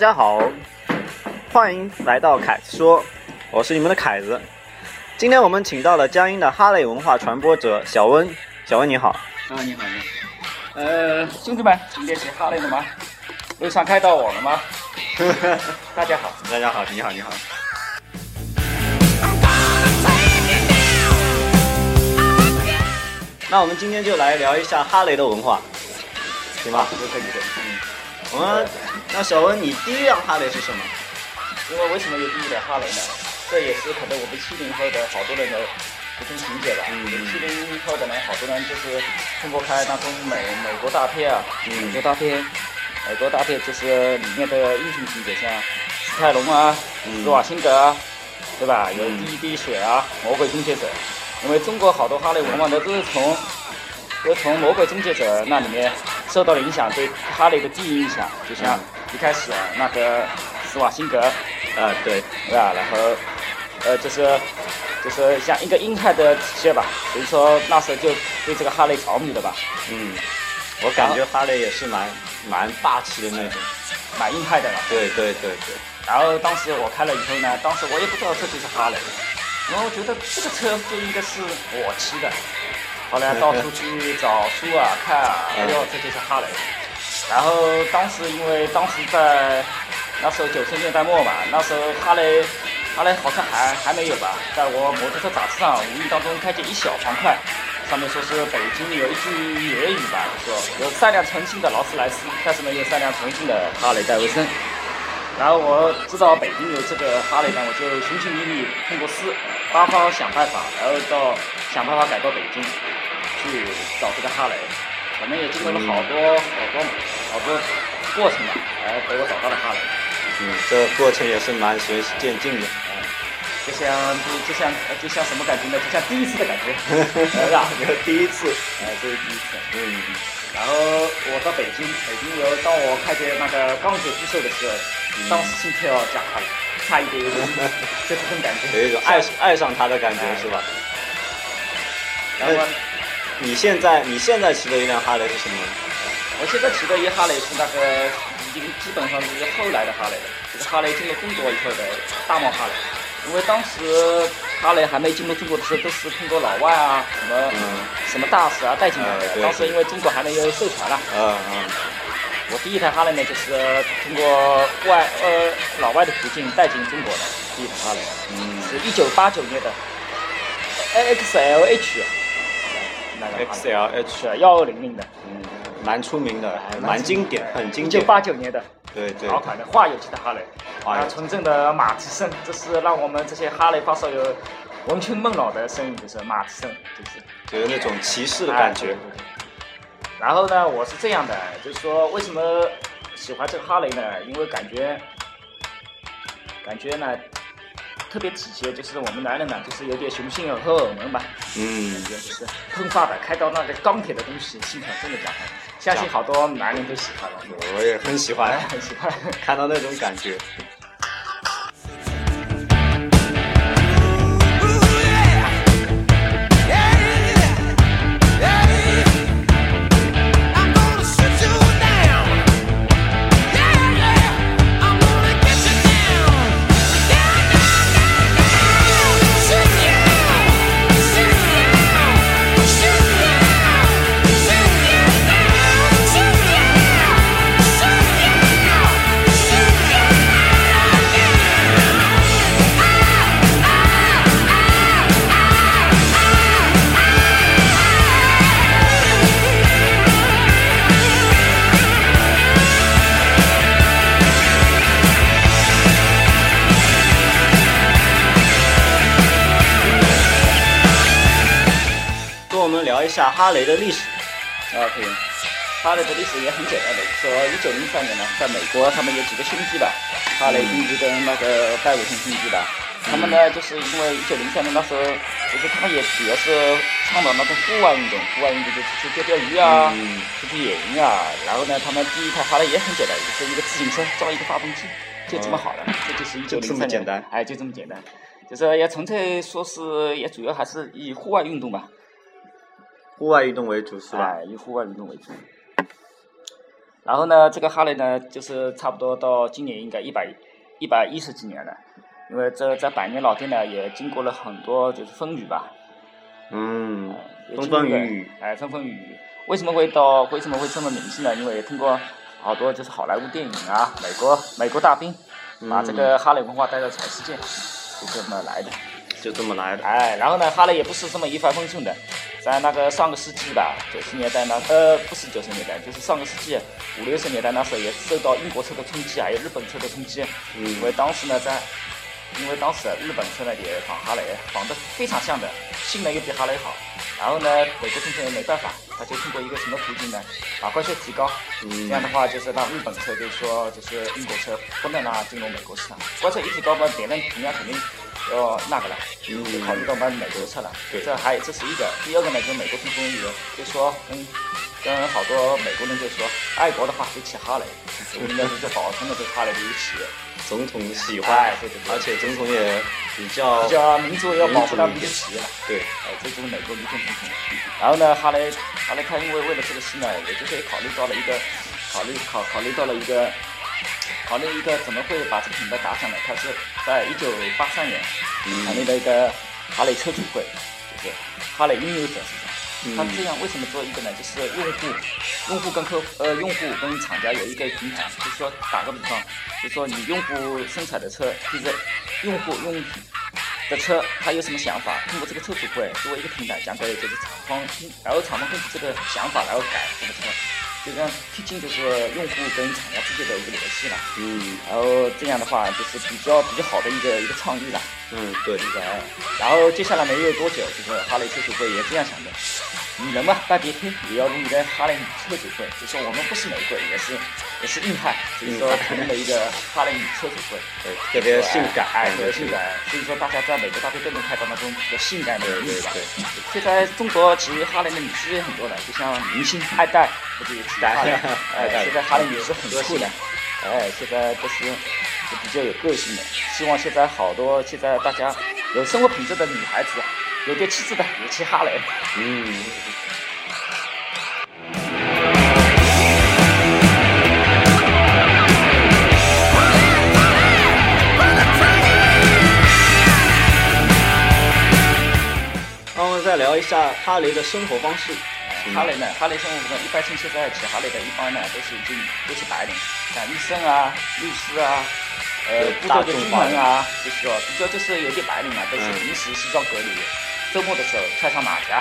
家好，欢迎来到凯子说，我是你们的凯子。今天我们请到了江阴的哈雷文化传播者小温，小温你好。啊，你好，你好。呃，兄弟们，今天学哈雷了吗？路上开到我了吗？大家好，大家好，你好，你好。那我们今天就来聊一下哈雷的文化，行吧？都可以我们那小文，你第一辆哈雷是什么？因为为什么有第一辆哈雷呢？这也是可能我们七零后的好多人的一种情节吧。嗯七零后的呢，好多人就是通过看那种美美国大片啊，美国大片，美国大片就是里面的英雄情节，像史泰龙啊、嗯施瓦辛格啊，对吧？有第一滴血啊，魔鬼终结者。因为中国好多哈雷文化呢，都是从都是从魔鬼终结者那里面受到了影响，对哈雷的第一印象，就像一开始啊那个施瓦辛格，啊，对，对吧？然后，呃，就是就是像一个硬汉的体现吧，所以说那时候就对这个哈雷着迷了吧，嗯，我感觉哈雷也是蛮蛮霸气的那种。蛮硬汉的了。对对对对，然后当时我开了以后呢，当时我也不知道这就是哈雷，然后我觉得这个车就应该是我骑的，后来到处去找书啊看啊，哎呦，这就是哈雷。然后当时因为当时在那时候九十年代末嘛，那时候哈雷哈雷好像还还没有吧，在我摩托车杂志上无意当中看见一小方块，上面说是北京有一句粤语吧，说有三辆重庆的劳斯莱斯，但是呢有三辆重庆的哈雷戴维森。然后我知道北京有这个哈雷呢，我就寻寻觅觅，通过思八方想办法，然后到想办法赶到北京去找这个哈雷。我们也经过了好多好多好多过程吧，然后给我找到了哈雷。嗯，这过程也是蛮循序渐进的。嗯就像就就像呃就像什么感觉呢？就像第一次的感觉，是吧？第一次，哎，这是第一次。嗯，然后我到北京，北京有当我看见那个钢铁巨兽的时候，当时心跳加快了，差一点有点，就这种感觉。有一种爱爱上他的感觉是吧？然后你现在你现在骑的一辆哈雷是什么？我现在骑的一哈雷是那个已经基本上是后来的哈雷了，就是哈雷进了中国以后的大贸哈雷。因为当时哈雷还没进入中国的时候，都是通过老外啊、什么、嗯。什么大使啊带进来的。当时因为中国还没有授权了，嗯嗯，我第一台哈雷呢就是通过外呃老外的途径带进中国的第一台哈雷，嗯。是一九八九年的 XLH 那个 XLH，幺二零零的，嗯，蛮出名的还，蛮经典，很一九经典。八九年的。对对。老款的化油机的哈雷，啊，纯正的马蹄声，这是让我们这些哈雷发烧友魂牵梦绕的声音，就是马蹄声，就是。就有那种骑士的感觉。哎对。对对。然后呢，我是这样的，就是说为什么喜欢这个哈雷呢？因为感觉感觉呢特别体贴，就是我们男人呢，就是有点雄性荷尔蒙吧，嗯。感，觉就是喷发的，开到那个钢铁的东西，心很真的讲，相信好多男人都喜欢了，我也很喜欢哎，很 喜欢。看到那种感觉。下哈雷的历史。啊，可以。哈雷的历史也很简单的，说一九零三年呢，在美国他们有几个兄弟吧，哈雷兄弟跟那个戴维森兄弟吧，他们呢就是因为一九零三年那时候，就是他们也主要是倡导那种户外运动，户外运动就是去钓钓鱼啊，嗯出去野营啊，然后呢，他们第一台哈雷也很简单，就是一个自行车装一个发动机，就这么好了，这就是一九零三年，哎，就这么简单，就是也纯粹说是也主要还是以户外运动吧，户外运动为主是吧？哎，以户外运动为主。然后呢，这个哈雷呢，就是差不多到今年应该一百一百一十几年了，因为这在百年老店呢，也经过了很多就是风雨吧。嗯，风风雨雨。哎，风风雨雨。为什么会到为什么会这么名气呢？因为通过好多就是好莱坞电影啊，美国美国大兵把这个哈雷文化带到全世界，就这么来的。就这么来的。哎，然后呢，哈雷也不是这么一帆风顺的，在那个上个世纪吧，九十年代那呃不是九十年代，就是上个世纪五六十年代那时候也受到英国车的冲击，还有日本车的冲击，嗯因为当时呢在，因为当时日本车呢也仿哈雷，仿的非常像的，性能又比哈雷好，然后呢美国政府也没办法，他就通过一个什么途径呢，把关税提高，嗯这样的话就是让日本车就是说就是英国车不能让它进入美国市场，关税一提高嘛，别人人家肯定要那个了。就考虑到买美国车了，对这还这是一个。第二个呢，就是美国政府也就说跟跟好多美国人就说，爱国的话就骑哈雷，所以呢就保存了这个哈雷的一个企业，总统喜欢哎对对，对而且总统也比较比较民族要保护他们的企业了。对，哎，这就是美国民众总统。然后呢，哈雷哈雷他因为为了这个事呢，也就是也考虑到了一个考虑考考虑到了一个考虑一个怎么会把这个品牌打响呢？他是在一九八三年成立的一个哈雷车主会，就是哈雷拥有者市场。他这样为什么做一个呢？就是用户，用户跟客户呃，用户跟厂家有一个平台，就是说打个比方，就是说你用户生产的车，就是用户用品的车，他有什么想法，通过这个车主会作为一个平台讲给就是厂方听，然后厂方根据这个想法然后改这个车，就这样贴近就是用户跟厂家之间的一个联系了。嗯然后这样的话就是比较比较好的一个一个创意了。嗯对，这个，然后接下来没有多久，就是哈雷车主会也这样想的，你人嘛，但别听也要入一个哈雷车主会，就说我们不是玫瑰，也是也是硬汉，所以说成立了一个哈雷女车主会，对特别性感，哎，特别性感，所以说大家在美国大街都能看到那种比较性感的对对女子吧。对，现在中国其实哈雷的女士也很多的，就像明星爱戴，不是也骑哈雷？哎，现在哈雷女士很酷的，哎，现在都是就比较有个性的。希望现在好多现在大家有生活品质的女孩子，有点气质的也骑哈雷。嗯。聊一下哈雷的生活方式。哈雷呢，哈雷生活中一般性现在骑哈雷的，一般呢都是已经都是白领，像医生啊、律师啊，呃，对部队的军大众化人啊，就是说比较就是有些白领嘛，都是嗯平时西装革履，周末的时候穿上马甲，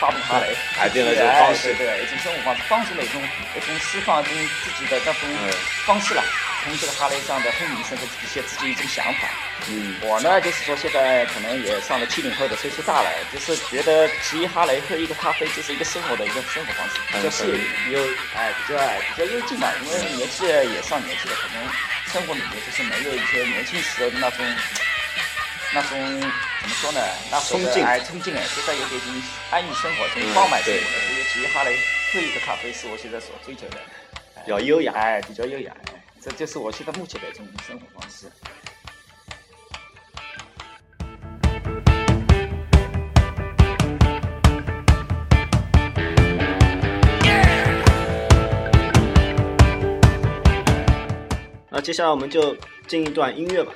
发布哈雷，改变了这种哎方式。对对，一种生活方式，方式的一种一种释放一种自己的那种嗯。方式了，从这个哈雷上的轰鸣声和一些自己一种想法。嗯。我呢，就是说现在可能也上了七零后的岁数大了，就是觉得骑哈雷喝一个咖啡就是一个生活的一个生活方式，比较惬意，有哎，比较哎比较幽静吧，因为年纪也上年纪了，可能生活里面就是没有一些年轻时候的那种那种怎么说呢，那时候的冲劲。哎冲劲哎，现在有点已经安逸生活，这种放慢生活对了，所以骑哈雷喝一个咖啡是我现在所追求的，比较优雅。哎，比较优雅，哎，这就是我现在目前的一种生活方式。那接下来我们就进一段音乐吧。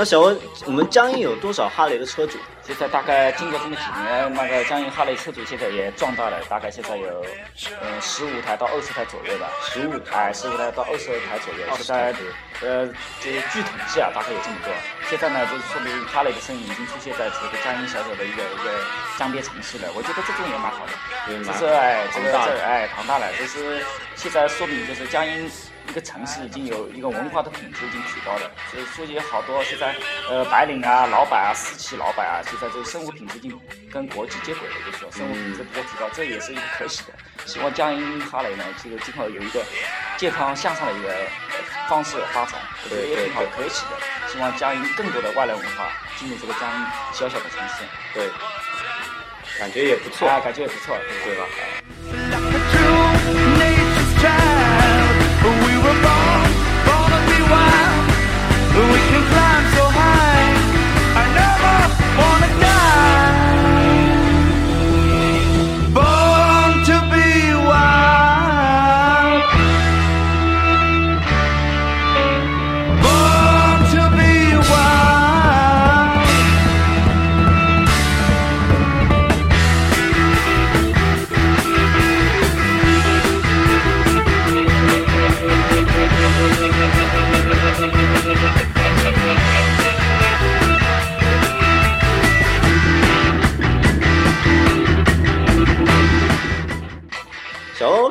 那小文，我们江阴有多少哈雷的车主？现在大概经过这么几年，那个江阴哈雷车主现在也壮大了，大概现在有呃十五台到二十台左右吧。十五台，十五台到二十台左右。现在呃，就是据统计啊，大概有这么多。现在呢，就是说明哈雷的身影已经出现在这个江阴小小的一个一个江边城市了。我觉得这种也蛮好的，就是哎，这个这哎庞大了，就是现在说明就是江阴。一个城市已经有一个文化的品质已经提高了，所以说有好多现在呃白领啊、老板啊、私企老板啊，现在这个生活品质已经跟国际接轨了，就是说生活品质比较提高，这也是一个可喜的。希望江阴哈雷呢，这个今后有一个健康向上的一个方式发展，我觉得也挺好可喜的。希望江阴更多的外来文化进入这个江阴小小的城市，对，感觉也不错，啊，感觉也不错，对吧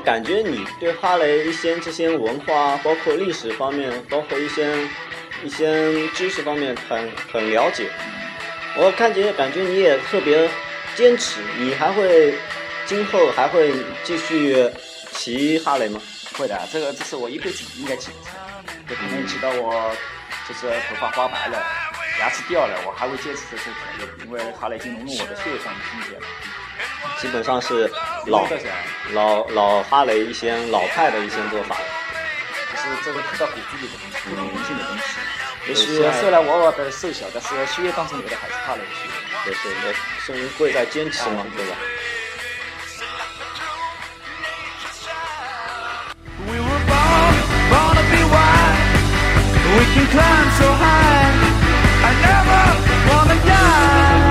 感觉你对哈雷一些这些文化，包括历史方面，包括一些一些知识方面很很了解。我感觉感觉你也特别坚持，你还会今后还会继续骑哈雷吗？会的，这个这是我一辈子应该骑的车。就可能骑到我就是头发花白了，牙齿掉了，我还会坚持这车，因为哈雷已经融入我的血液上境界了。基本上是老老老哈雷一些老派的一些做法，就是这个刻到骨子里的东西，人性的东西。也许虽然我的瘦小，但是血液当中流的还是哈雷血。就是那生命贵在坚持嘛，对吧？larger, and one pill makes you small.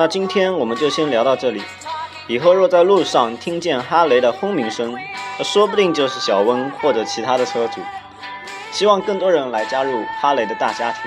那今天我们就先聊到这里。以后若在路上听见哈雷的轰鸣声，那说不定就是小温或者其他的车主。希望更多人来加入哈雷的大家庭。